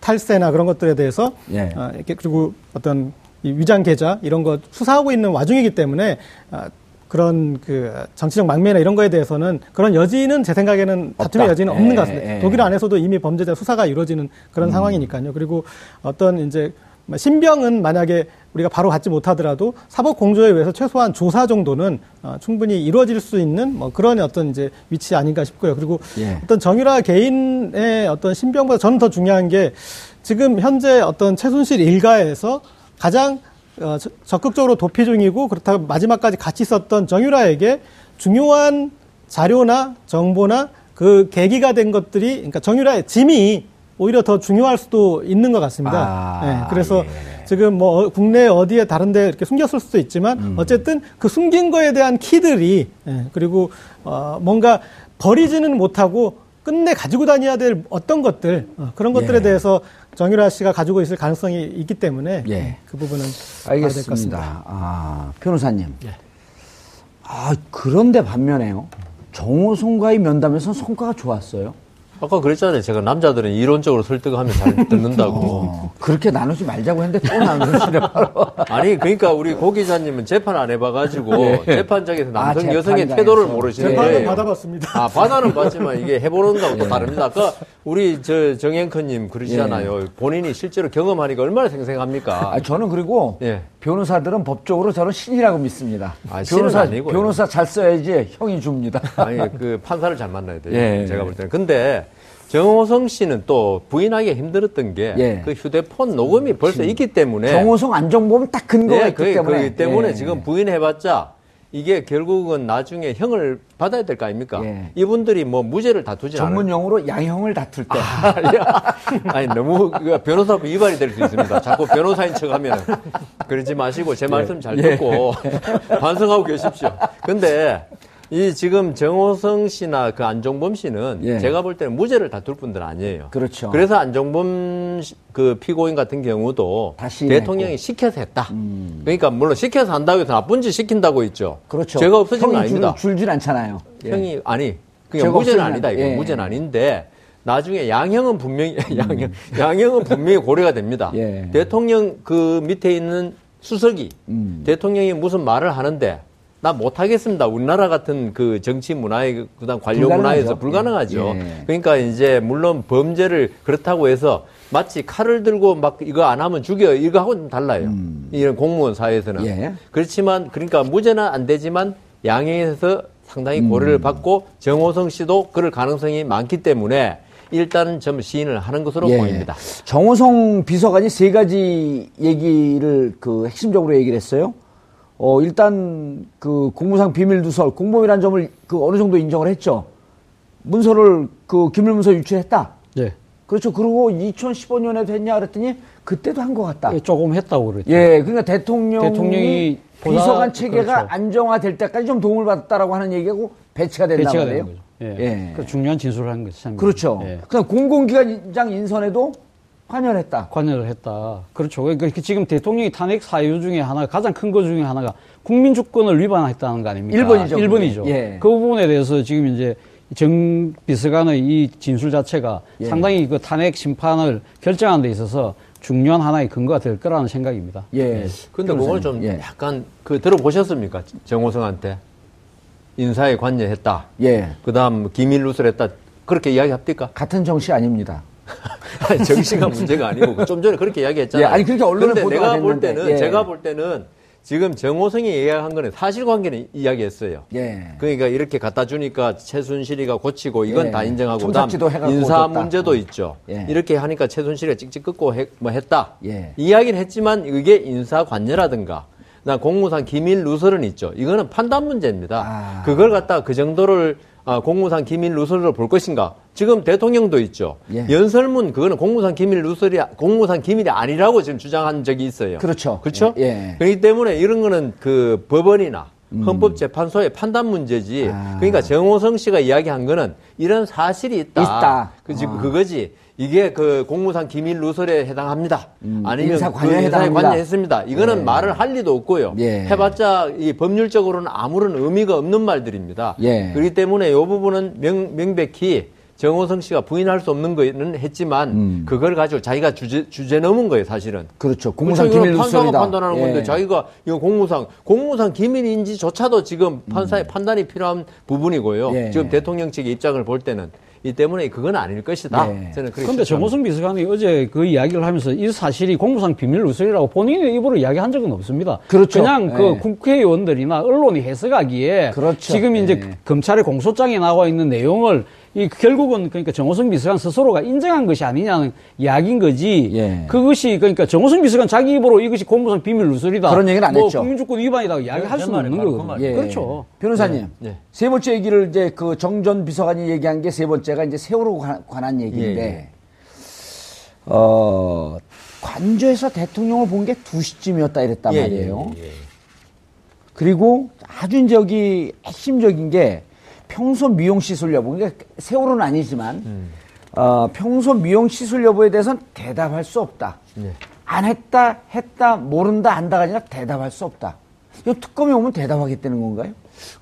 탈세나 그런 것들에 대해서 예. 어, 이렇게 그리고 어떤 이 위장 계좌 이런 거 수사하고 있는 와중이기 때문에 어, 그런 그 정치적 망명이나 이런 거에 대해서는 그런 여지는 제 생각에는 다툼의 여지는 없는 것 같습니다. 예, 예. 독일 안에서도 이미 범죄자 수사가 이루어지는 그런 음. 상황이니까요. 그리고 어떤 이제 신병은 만약에 우리가 바로 갖지 못하더라도 사법 공조에 의해서 최소한 조사 정도는 어, 충분히 이루어질 수 있는 뭐 그런 어떤 이제 위치 아닌가 싶고요. 그리고 예. 어떤 정유라 개인의 어떤 신병보다 저는 더 중요한 게 지금 현재 어떤 최순실 일가에서 가장 어, 적극적으로 도피 중이고 그렇다고 마지막까지 같이 있었던 정유라에게 중요한 자료나 정보나 그 계기가 된 것들이 그러니까 정유라의 짐이 오히려 더 중요할 수도 있는 것 같습니다. 아, 네, 그래서 예. 지금 뭐 국내 어디에 다른데 이렇게 숨겼을 수도 있지만 음. 어쨌든 그 숨긴 거에 대한 키들이 예, 그리고 어, 뭔가 버리지는 못하고 끝내 가지고 다녀야 될 어떤 것들 어, 그런 것들에 예. 대해서 정유라 씨가 가지고 있을 가능성이 있기 때문에 예. 그 부분은 알겠습니다. 아, 변호사님. 예. 아 그런데 반면에요. 정호성과의 면담에서 성과가 좋았어요. 아까 그랬잖아요. 제가 남자들은 이론적으로 설득하면 잘 듣는다고. 어, 그렇게 나누지 말자고 했는데 또 나누시네, 바로. 아니, 그러니까 우리 고 기자님은 재판 안 해봐가지고 예. 재판장에서 남성, 아, 여성의 태도를 모르시는 재판은 예. 받아봤습니다. 아, 받아는 봤지만 이게 해보는 거하고 또 예. 다릅니다. 아까 우리 저 정앵커님 그러시잖아요. 예. 본인이 실제로 경험하니까 얼마나 생생합니까? 아, 저는 그리고 예. 변호사들은 법적으로 저는 신이라고 믿습니다. 아, 변호사, 아니고요. 변호사 잘 써야지 형이 줍니다. 아니, 그 판사를 잘 만나야 돼요. 예. 제가 볼 때는. 근데 정호성 씨는 또 부인하기 힘들었던 게그 예. 그 휴대폰 녹음이 벌써 있기 때문에 정호성 안정범은 딱 근거가 예, 있기 그, 때문에 그기 때문에 예. 지금 부인해봤자 이게 결국은 나중에 형을 받아야 될 거 아닙니까? 예. 이분들이 뭐 무죄를 다투지 않아요. 전문 용어로 양형을 다툴 때. 아, 아니 너무 변호사법 위반이 될 수 있습니다. 자꾸 변호사인 척하면 그러지 마시고 제 말씀 예. 잘 듣고 예. 반성하고 계십시오. 근데 이 지금 정호성 씨나 그 안종범 씨는 예. 제가 볼 때는 무죄를 다툴 분들 아니에요. 그렇죠. 그래서 안종범 그 피고인 같은 경우도 대통령이 했고. 시켜서 했다. 음. 그러니까 물론 시켜서 한다고 해서 나쁜 짓 시킨다고 있죠. 그렇죠. 제가 없어진 건 아닙니다. 줄, 줄 않잖아요. 예. 형이 아니 그냥 무죄는 아니다 이거 예. 무죄는 아닌데 나중에 양형은 분명히 음. 양형 양형은 분명히 고려가 됩니다. 예. 대통령 그 밑에 있는 수석이 음. 대통령이 무슨 말을 하는데 나 못하겠습니다. 우리나라 같은 그 정치 문화의 그다음 관료 불가능하죠. 문화에서 불가능하죠. 예. 그러니까 이제 물론 범죄를 그렇다고 해서 마치 칼을 들고 막 이거 안 하면 죽여 이거 하고는 달라요. 음. 이런 공무원 사회에서는 예. 그렇지만 그러니까 무죄는 안 되지만 양형에서 상당히 고려를 음. 받고 정호성 씨도 그럴 가능성이 많기 때문에 일단은 좀 시인을 하는 것으로 예. 보입니다. 정호성 비서관이 세 가지 얘기를 그 핵심적으로 얘기를 했어요. 어, 일단 그 공무상 비밀 누설, 공범이라는 점을 그 어느 정도 인정을 했죠. 문서를 그 기밀 문서 유출했다. 예. 그렇죠. 그리고 2015년에도 했냐 그랬더니 그때도 한 것 같다. 예, 조금 했다고 그랬죠. 예, 그러니까 대통령 대통령이 비서관 체계가 그렇죠. 안정화될 때까지 좀 도움을 받았다라고 하는 얘기고 배치가 되는 거죠. 예. 예. 그 중요한 진술을 한 거죠. 그렇죠. 예. 그냥 공공기관장 인선에도 관여를 했다. 관여를 했다. 그렇죠. 그러니까 지금 대통령이 탄핵 사유 중에 하나 가장 큰것 중에 하나가 국민 주권을 위반했다는 거 아닙니까? 1번이죠. 1번이죠. 예. 그 부분에 대해서 지금 이제 정 비서관의 이 진술 자체가 예. 상당히 그 탄핵 심판을 결정하는 데 있어서 중요한 하나의 근거가 될 거라는 생각입니다. 예. 근데 그걸 좀 예. 약간 그 들어보셨습니까? 정호성한테 인사에 관여했다. 예. 그다음 기밀 누설했다. 그렇게 이야기합니까? 같은 정씨 아닙니다. 정씨가 문제가 아니고 좀 전에 그렇게 이야기했잖아요. 예. 아니 그렇게 언론에 보도 내가 볼 때는 예. 제가 볼 때는 지금 정호성이 이야기한 거는 사실관계는 이야기했어요. 예. 그러니까 이렇게 갖다 주니까 최순실이가 고치고 이건 예. 다 인정하고 그다음 인사 문제도 있죠. 예. 이렇게 하니까 최순실이가 찍찍 끊고 해, 뭐 했다. 예. 이야기는 했지만 이게 인사 관여라든가 나 공무상 기밀 누설은 있죠. 이거는 판단 문제입니다. 아. 그걸 갖다 그 정도를 아, 공무상 기밀 누설로 볼 것인가? 지금 대통령도 있죠. 예. 연설문 그거는 공무상 기밀 누설이 공무상 기밀이 아니라고 지금 주장한 적이 있어요. 그렇죠. 그렇죠? 예. 그렇기 때문에 이런 거는 그 법원이나 음. 헌법재판소의 판단 문제지. 아. 그러니까 정호성 씨가 이야기한 거는 이런 사실이 있다. 있다. 그지 아. 그거지. 이게 그 공무상 기밀 누설에 해당합니다. 음, 아니면 인사 관여에 그 관여했습니다. 이거는 예. 말을 할 리도 없고요. 예. 해봤자 이 법률적으로는 아무런 의미가 없는 말들입니다. 예. 그렇기 때문에 이 부분은 명, 명백히 정호성 씨가 부인할 수 없는 거는 했지만 음. 그걸 가지고 자기가 주제 주제 넘은 거예요, 사실은. 그렇죠. 공무상 그렇죠. 기밀 판사가 판단하는 예. 건데 자기가 이거 공무상 공무상 기밀인지조차도 지금 판사의 음. 판단이 필요한 부분이고요. 예. 지금 대통령 측의 입장을 볼 때는 이 때문에 그건 아닐 것이다. 네. 저는 그렇게 그런데 정호승 비서관이 어제 그 이야기를 하면서 이 사실이 공무상 비밀 누설이라고 본인의 입으로 이야기한 적은 없습니다. 그렇죠. 그냥 네. 그 국회의원들이나 언론이 해석하기에 그렇죠. 지금 이제 네. 검찰의 공소장에 나와 있는 내용을 이 결국은 그러니까 정호성 비서관 스스로가 인정한 것이 아니냐는 이야기인 거지. 예. 그것이 그러니까 정호성 비서관 자기 입으로 이것이 공무상 비밀 누설이다. 그런 얘기는 안 뭐 했죠. 국민주권 위반이다 이야기할 수는 없는 거거든요. 그 예. 그렇죠. 변호사님 예. 세 번째 얘기를 이제 그 정전 비서관이 얘기한 게 세 번째가 이제 세월호 관한 얘기인데 예. 어 관저에서 대통령을 본게 2시쯤이었다 이랬단 예, 말이에요. 예, 그리고 아주 이제 여기 핵심적인 게 평소 미용 시술 여부, 그러니까 세월호는 아니지만, 음. 어, 평소 미용 시술 여부에 대해서는 대답할 수 없다. 네. 안 했다, 했다, 모른다, 안다가 아니라 대답할 수 없다. 이 특검이 오면 대답하겠다는 건가요?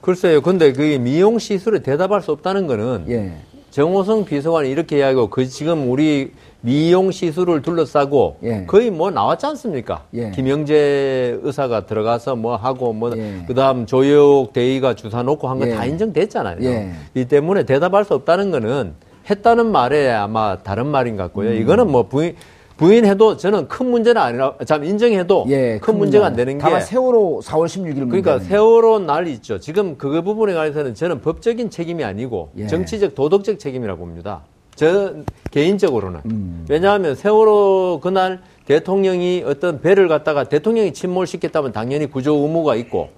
글쎄요. 근데 그 미용 시술에 대답할 수 없다는 거는 예. 정호성 비서관이 이렇게 이야기하고 그 지금 우리 미용 시술을 둘러싸고 예. 거의 뭐 나왔지 않습니까? 예. 김영재 의사가 들어가서 뭐 하고 뭐 예. 그다음 조혁 대의가 주사 놓고 한 거다 예. 인정됐잖아요. 예. 이 때문에 대답할 수 없다는 거는 했다는 말에 아마 다른 말인 것 같고요. 음. 이거는 뭐 부인 부인해도 저는 큰 문제는 아니라 참 인정해도 예, 큰, 문제가 안 되는 게 세월호 4월 16일 그러니까 세월호 날 있죠. 지금 그 부분에 관해서는 저는 법적인 책임이 아니고 예. 정치적 도덕적 책임이라고 봅니다. 저 개인적으로는 음. 왜냐하면 세월호 그날 대통령이 어떤 배를 갖다가 대통령이 침몰시켰다면 당연히 구조 의무가 있고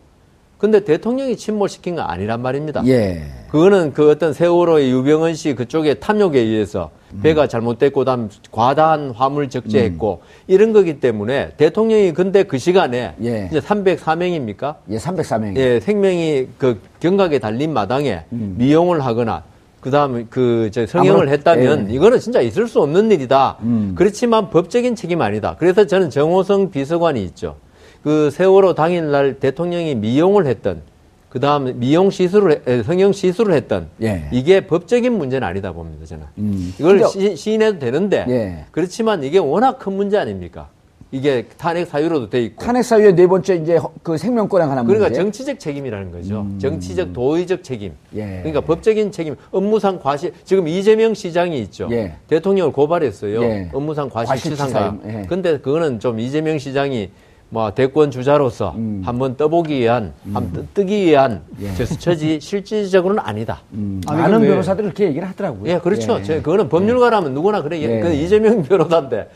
근데 대통령이 침몰시킨 건 아니란 말입니다. 예. 그거는 그 어떤 세월호의 유병헌 씨 그쪽의 탐욕에 의해서 음. 배가 잘못됐고 다음 과다한 화물 적재했고 음. 이런 거기 때문에 대통령이 근데 그 시간에 예. 이제 304명입니까? 예, 304명. 예, 생명이 그 경각에 달린 마당에 음. 미용을 하거나 그 다음에 그, 저, 성형을 했다면, 예. 이거는 진짜 있을 수 없는 일이다. 음. 그렇지만 법적인 책임 아니다. 그래서 저는 정호성 비서관이 있죠. 그 세월호 당일날 대통령이 미용을 했던, 그 다음 미용 시술을, 성형 시술을 했던, 예. 이게 법적인 문제는 아니다 봅니다, 저는. 음. 이걸 시, 시인해도 되는데, 예. 그렇지만 이게 워낙 큰 문제 아닙니까? 이게 탄핵 사유로도 돼 있고. 탄핵 사유의 네 번째 이제 그 생명권에 관한 그러니까 문제. 정치적 책임이라는 거죠. 음. 정치적 도의적 책임. 예. 그러니까 법적인 책임. 업무상 과실. 지금 이재명 시장이 있죠. 예. 대통령을 고발했어요. 예. 업무상 과실치상가. 예. 근데 그거는 좀 이재명 시장이 뭐 대권 주자로서 음. 한번 떠보기 위한, 음. 한번 뜨기 위한 예. 제 스처지 실질적으로는 아니다. 음. 많은 변호사들이 그렇게 얘기를 하더라고요. 예, 그렇죠. 예. 제, 그거는 법률가라면 누구나 그래. 예. 그 이재명 변호사인데.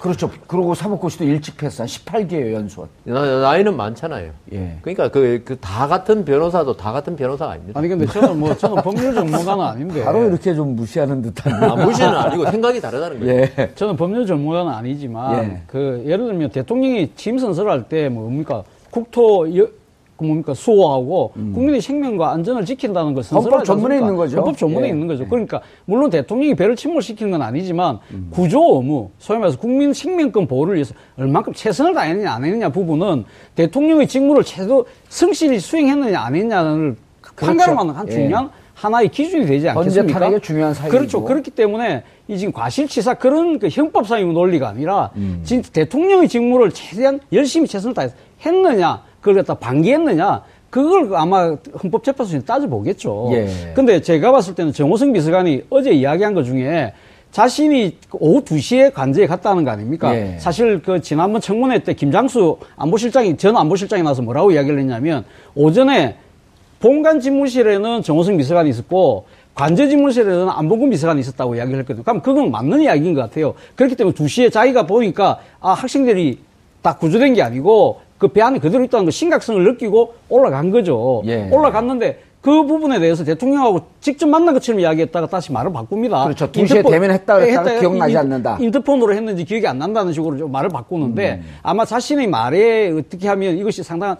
그렇죠. 그리고 사법고시도 일찍 패스 한 18개예요, 연수원. 나, 이는 많잖아요. 예. 그러니까 그, 그 다 같은 변호사도 다 같은 변호사가 아닙니다. 아니, 근데 저는 뭐, 저는 법률 전문가는 아닌데. 바로 이렇게 좀 무시하는 듯한. 아, 무시는 아니고 생각이 다르다는 거예요. 예. 저는 법률 전문가는 아니지만, 예. 그, 예를 들면 대통령이 취임 선서를 할때 뭡니까? 국토 여, 그 뭡니까 수호하고 음. 국민의 생명과 안전을 지킨다는 것은 헌법 전문에 있는 거죠. 헌법 전문에 예. 있는 거죠. 그러니까 물론 대통령이 배를 침몰시키는 건 아니지만 음. 구조 의무, 소위 말해서 국민 생명권 보호를 위해서 얼만큼 최선을 다했느냐 안 했느냐 부분은 대통령의 직무를 최소 성실히 수행했느냐 안 했느냐를 그렇죠. 판가름하는 한 예. 중요한 예. 하나의 기준이 되지 않겠습니까? 헌재 중요한 사유 그렇죠. 그렇기 때문에 이 지금 과실치사 그런 그 형법상의 논리가 아니라 음. 진짜 대통령의 직무를 최대한 열심히 최선을 다해서 했느냐 그걸 갖다 방기했느냐 그걸 아마 헌법재판소에 따져보겠죠. 예. 근데 제가 봤을 때는 정호성 비서관이 어제 이야기한 것 중에 자신이 오후 2시에 관제에 갔다는 거 아닙니까? 예. 사실 그 지난번 청문회 때 김장수 안보실장이, 전 안보실장이 나서 뭐라고 이야기를 했냐면 오전에 본관 집무실에는 정호성 비서관이 있었고 관제 집무실에는 안봉근 비서관이 있었다고 이야기를 했거든요. 그럼 그건 맞는 이야기인 것 같아요. 그렇기 때문에 2시에 자기가 보니까 아, 학생들이 다 구조된 게 아니고 그 배 안에 그대로 있다는 그 심각성을 느끼고 올라간 거죠. 예. 올라갔는데 그 부분에 대해서 대통령하고 직접 만난 것처럼 이야기했다가 다시 말을 바꿉니다. 그렇죠. 2시에 대면했다 했다가 기억나지 않는다. 인터폰으로 했는지 기억이 안 난다는 식으로 좀 말을 바꾸는데 음. 아마 자신의 말에 어떻게 하면 이것이 상당한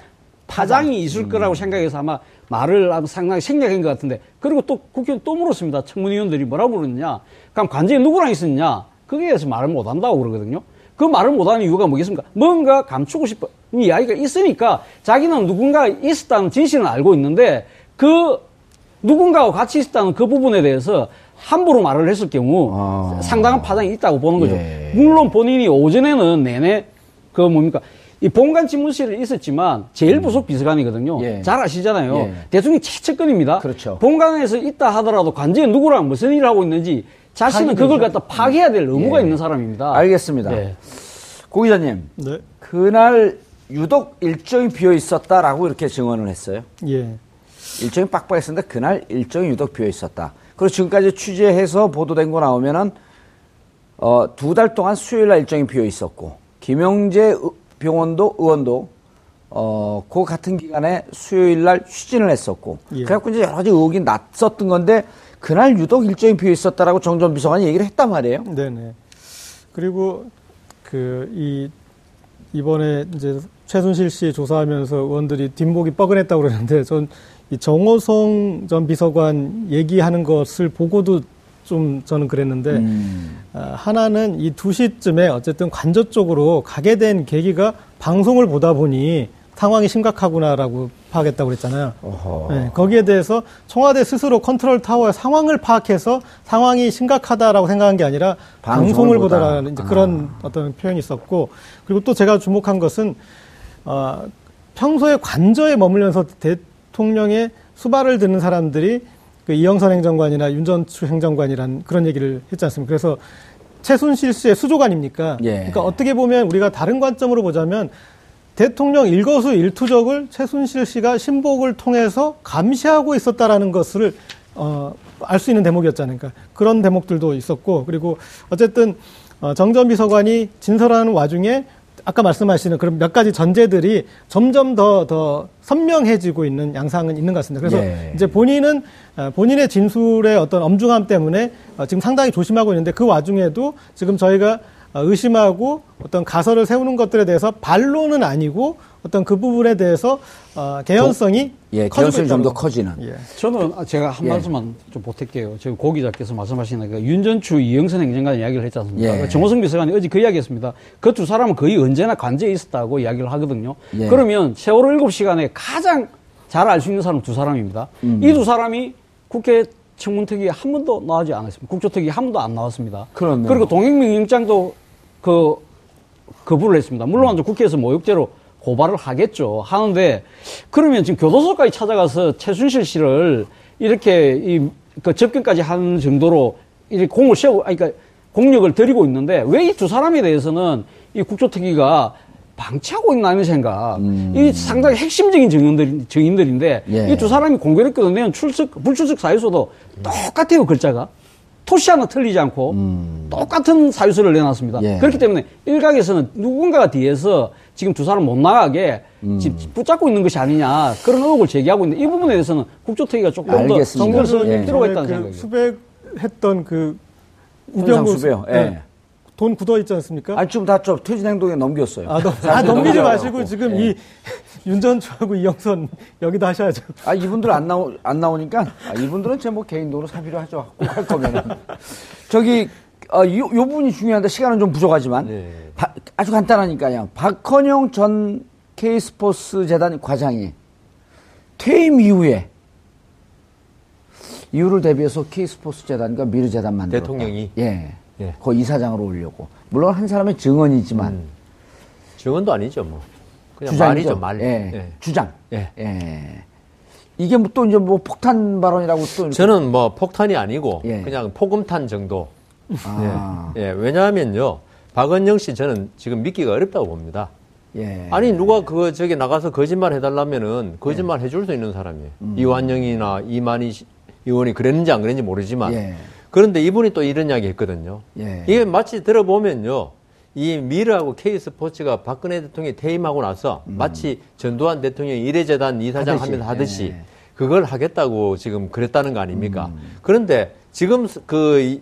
파장이 있을 음. 거라고 생각해서 아마 말을 상당히 생략한 것 같은데 그리고 또 국회의원 또 물었습니다. 청문위원들이 뭐라고 물었냐. 그럼 관제에 누구랑 있었냐. 거기에 대해서 말을 못 한다고 그러거든요. 그 말을 못하는 이유가 뭐겠습니까? 뭔가 감추고 이 이야기가 있으니까 자기는 누군가 있었다는 진실은 알고 있는데 그 누군가와 같이 있었다는 그 부분에 대해서 함부로 말을 했을 경우 아. 상당한 파장이 있다고 보는 거죠. 예. 물론 본인이 오전에는 내내 그 뭡니까 이 본관 집무실에 있었지만 제일 음. 부속 비서관이거든요. 예. 잘 아시잖아요. 예. 대통령 최측근입니다. 그렇죠. 본관에서 있다 하더라도 관제에 누구랑 무슨 일을 하고 있는지 자신은 그걸 갖다 파괴해야 될 의무가 예. 있는 사람입니다. 알겠습니다. 예. 고 기자님, 네. 그날 유독 일정이 비어 있었다라고 이렇게 증언을 했어요. 예. 일정이 빡빡했었는데 그날 일정이 유독 비어 있었다. 그리고 지금까지 취재해서 보도된 거 나오면은 어, 두 달 동안 수요일 날 일정이 비어 있었고 김영재 병원도 의원도 어, 그 같은 기간에 수요일 날 휴진을 했었고 예. 그래갖고 이제 여러 가지 의혹이 났었던 건데 그날 유독 일정이 비어 있었다라고 정전 비서관이 얘기를 했단 말이에요. 네네. 그리고 그 이 이번에 이제 최순실 씨 조사하면서 의원들이 뒷목이 뻐근했다고 그러는데 전 이 정호성 전 비서관 얘기하는 것을 보고도 좀 저는 그랬는데 음. 아, 하나는 이 2시쯤에 어쨌든 관저 쪽으로 가게 된 계기가 방송을 보다 보니 상황이 심각하구나라고 파악했다고 그랬잖아요. 네, 거기에 대해서 청와대 스스로 컨트롤 타워의 상황을 파악해서 상황이 심각하다라고 생각한 게 아니라 방송을, 보다라는 이제 그런 아. 어떤 표현이 있었고 그리고 또 제가 주목한 것은 어, 평소에 관저에 머물면서 대통령의 수발을 듣는 사람들이 그 이영선 행정관이나 윤전추 행정관이란 그런 얘기를 했지 않습니까? 그래서 최순실 씨의 수족 아닙니까? 예. 그러니까 어떻게 보면 우리가 다른 관점으로 보자면 대통령 일거수 일투족을 최순실 씨가 신복을 통해서 감시하고 있었다라는 것을 어, 알 수 있는 대목이었잖아요. 그러니까 그런 대목들도 있었고 그리고 어쨌든 어, 정전 비서관이 진설하는 와중에 아까 말씀하시는 그런 몇 가지 전제들이 점점 더, 더 선명해지고 있는 양상은 있는 것 같습니다. 그래서 예. 이제 본인은 어, 본인의 진술의 어떤 엄중함 때문에 어, 지금 상당히 조심하고 있는데 그 와중에도 지금 저희가 어, 의심하고 어떤 가설을 세우는 것들에 대해서 반론은 아니고 어떤 그 부분에 대해서 어, 개연성이 예, 개연성이 좀 더 커지는. 예. 저는 제가 한 예. 말씀만 좀 보탤게요. 지금 고 기자께서 말씀하시는 그 윤전추 이영선 행정관 이야기를 했지 않습니까? 예. 그 정호성 비서관이 어제 그 이야기했습니다. 그 두 사람은 거의 언제나 관제에 있었다고 이야기를 하거든요. 예. 그러면 세월호 7시간에 가장 잘 알 수 있는 사람은 두 사람입니다. 음. 이두 사람이 국회 청문특위에 한 번도 나오지 않았습니다. 국조특위 한 번도 안 나왔습니다. 그렇네요. 그리고 동행명령장도 그 거부를 했습니다. 물론 음. 국회에서 모욕죄로 고발을 하겠죠. 하는데 그러면 지금 교도소까지 찾아가서 최순실 씨를 이렇게 이, 그 접견까지 하는 정도로 이렇게 공을 세우, 아니, 그러니까 공력을 들이고 있는데 왜 이 두 사람에 대해서는 이 국조특위가 방치하고 있나는 생각. 음. 이 상당히 핵심적인 증인들, 증인들인데 예. 이두 사람이 공교롭게도 내는 출석, 불출석 사유서도 똑같아요, 글자가. 토시 하나 틀리지 않고 음. 똑같은 사유서를 내놨습니다. 예. 그렇기 때문에 일각에서는 누군가가 뒤에서 지금 두 사람 못 나가게 음. 붙잡고 있는 것이 아니냐 그런 의혹을 제기하고 있는데 이 부분에 대해서는 국조특위가 조금 더 정결성이 예. 들어가 있다는 그 생각이에요. 수백했던 그 우병우 수배요. 예. 네. 돈 굳어 있지 않습니까? 아, 지금 다좀 퇴진 행동에 넘겼어요. 아, 넘, 아 넘기지 마시고 지금 예. 이 윤 전주하고 이영선 여기다 하셔야죠. 아, 이분들 안 나오 안 나오니까 아, 이분들은 제 뭐 개인적으로 사비로 하죠. 꼭 할 거면 저기 어, 요, 요 부분이 중요한데 시간은 좀 부족하지만 네. 바, 아주 간단하니까요. 박헌영 전 K스포츠 재단 과장이 퇴임 이후에 이유를 대비해서 K스포츠 재단과 미르 재단 만들었다. 대통령이 예. 예. 그 이사장으로 올려고. 물론 한 사람의 증언이지만. 음. 증언도 아니죠, 뭐. 주장이죠. 말이죠, 말. 예. 예. 주장. 예. 예. 이게 뭐 또 이제 뭐 폭탄 발언이라고 또. 저는 뭐 폭탄이 아니고 예. 그냥 포금탄 정도. 아. 예. 예. 왜냐하면요. 박은영 씨 저는 지금 믿기가 어렵다고 봅니다. 예. 아니 누가 그거 저기 나가서 거짓말 해달라면은 거짓말 예. 해줄 수 있는 사람이에요. 음. 이완영이나 이만희 의원이 그랬는지 안 그랬는지 모르지만 예. 그런데 이분이 또 이런 이야기 했거든요. 예. 이게 마치 들어보면요. 이 미르하고 K스포츠가 박근혜 대통령이 퇴임하고 나서 음. 마치 전두환 대통령이 이래재단 이사장 하듯이. 하면서 하듯이 예. 그걸 하겠다고 지금 그랬다는 거 아닙니까? 음. 그런데 지금 그,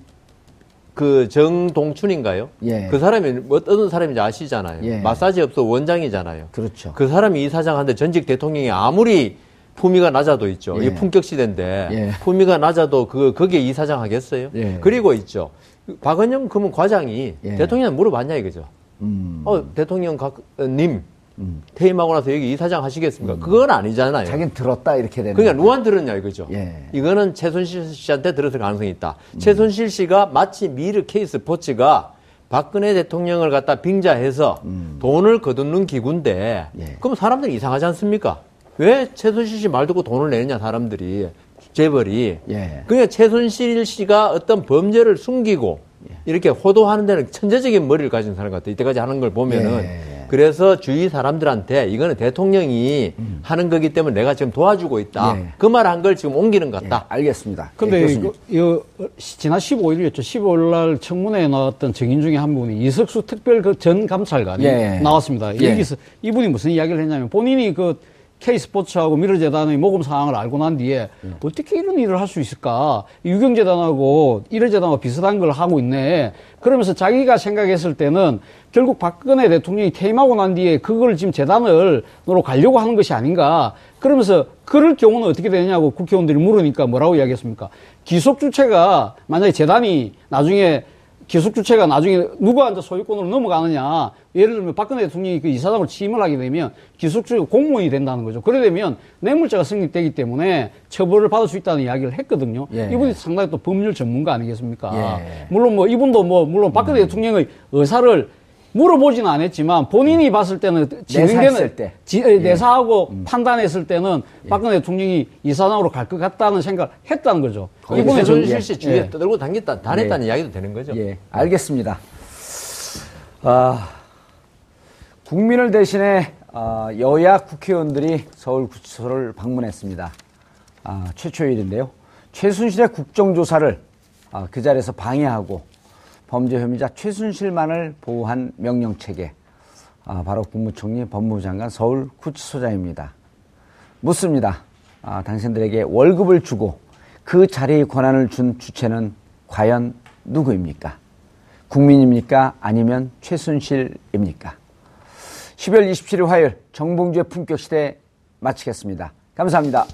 그 정동춘인가요? 예. 그 사람이 어떤 사람인지 아시잖아요. 예. 마사지 업소 원장이잖아요. 그렇죠. 그 사람이 이사장한테 전직 대통령이 아무리 품위가 낮아도 있죠. 예. 이 품격 시대인데 예. 품위가 낮아도 그 거기에 이사장 하겠어요? 예. 그리고 있죠. 박은영 그러면 과장이 예. 대통령한테 물어봤냐 이거죠. 음. 어 대통령 님 음. 퇴임하고 나서 여기 이사장 하시겠습니까? 음. 그건 아니잖아요. 자기는 들었다 이렇게 되는. 그러니까 누가 들었냐 이거죠. 예. 이거는 최순실 씨한테 들었을 가능성이 있다. 음. 최순실 씨가 마치 미르 케이스 포츠가 박근혜 대통령을 갖다 빙자해서 음. 돈을 거두는 기구인데 예. 그럼 사람들이 이상하지 않습니까? 왜 최순실 씨 말 듣고 돈을 내느냐 사람들이 재벌이 예. 그러니까 최순실 씨가 어떤 범죄를 숨기고 예. 이렇게 호도하는 데는 천재적인 머리를 가진 사람 같아 이때까지 하는 걸 보면은 예. 그래서 주위 사람들한테 이거는 대통령이 음. 하는 거기 때문에 내가 지금 도와주고 있다 예. 그말 한 걸 지금 옮기는 것 같다 예, 알겠습니다 근데 예, 이거, 이거 지난 15일이었죠 15일 날 청문회에 나왔던 증인 중에 한 분이 이석수 특별 그 전 감찰관이 나왔습니다 여기서 이분이 무슨 이야기를 했냐면 본인이 그 K스포츠하고 미르재단의 모금 상황을 알고 난 뒤에 음. 어떻게 이런 일을 할 수 있을까? 유경재단하고 이르재단하고 비슷한 걸 하고 있네. 그러면서 자기가 생각했을 때는 결국 박근혜 대통령이 퇴임하고 난 뒤에 그걸 지금 재단을 으로 가려고 하는 것이 아닌가. 그러면서 그럴 경우는 어떻게 되느냐고 국회의원들이 물으니까 뭐라고 이야기했습니까? 기속 주체가 만약에 재단이 나중에 기숙 주체가 나중에 누구한테 소유권으로 넘어가느냐. 예를 들면 박근혜 대통령이 그 이사장으로 취임을 하게 되면 기숙 주체가 공무원이 된다는 거죠. 그래 되면 뇌물죄가 성립되기 때문에 처벌을 받을 수 있다는 이야기를 했거든요. 예. 이분이 상당히 또 법률 전문가 아니겠습니까? 예. 물론 뭐 이분도 뭐 물론 박근혜 음. 대통령의 의사를 물어보지는 않았지만 본인이 음. 봤을 때는 진행되는 때. 지, 예. 내사하고 음. 판단했을 때는 예. 박근혜 대통령이 이사장으로 갈 것 같다는 생각을 했다는 거죠. 이번에 손실 씨 주위에 예. 떠들고 당겼다, 다녔다는 예. 이야기도 되는 거죠. 예, 알겠습니다. 아, 국민을 대신해 아, 여야 국회의원들이 서울구치소를 방문했습니다. 아, 최초의 일인데요. 최순실의 국정조사를 아, 그 자리에서 방해하고 범죄 혐의자 최순실만을 보호한 명령체계. 아, 바로 국무총리 법무부 장관 서울 구치소장입니다. 묻습니다. 아, 당신들에게 월급을 주고 그 자리의 권한을 준 주체는 과연 누구입니까? 국민입니까? 아니면 최순실입니까? 12월 27일 화요일 정봉주의 품격시대 마치겠습니다. 감사합니다.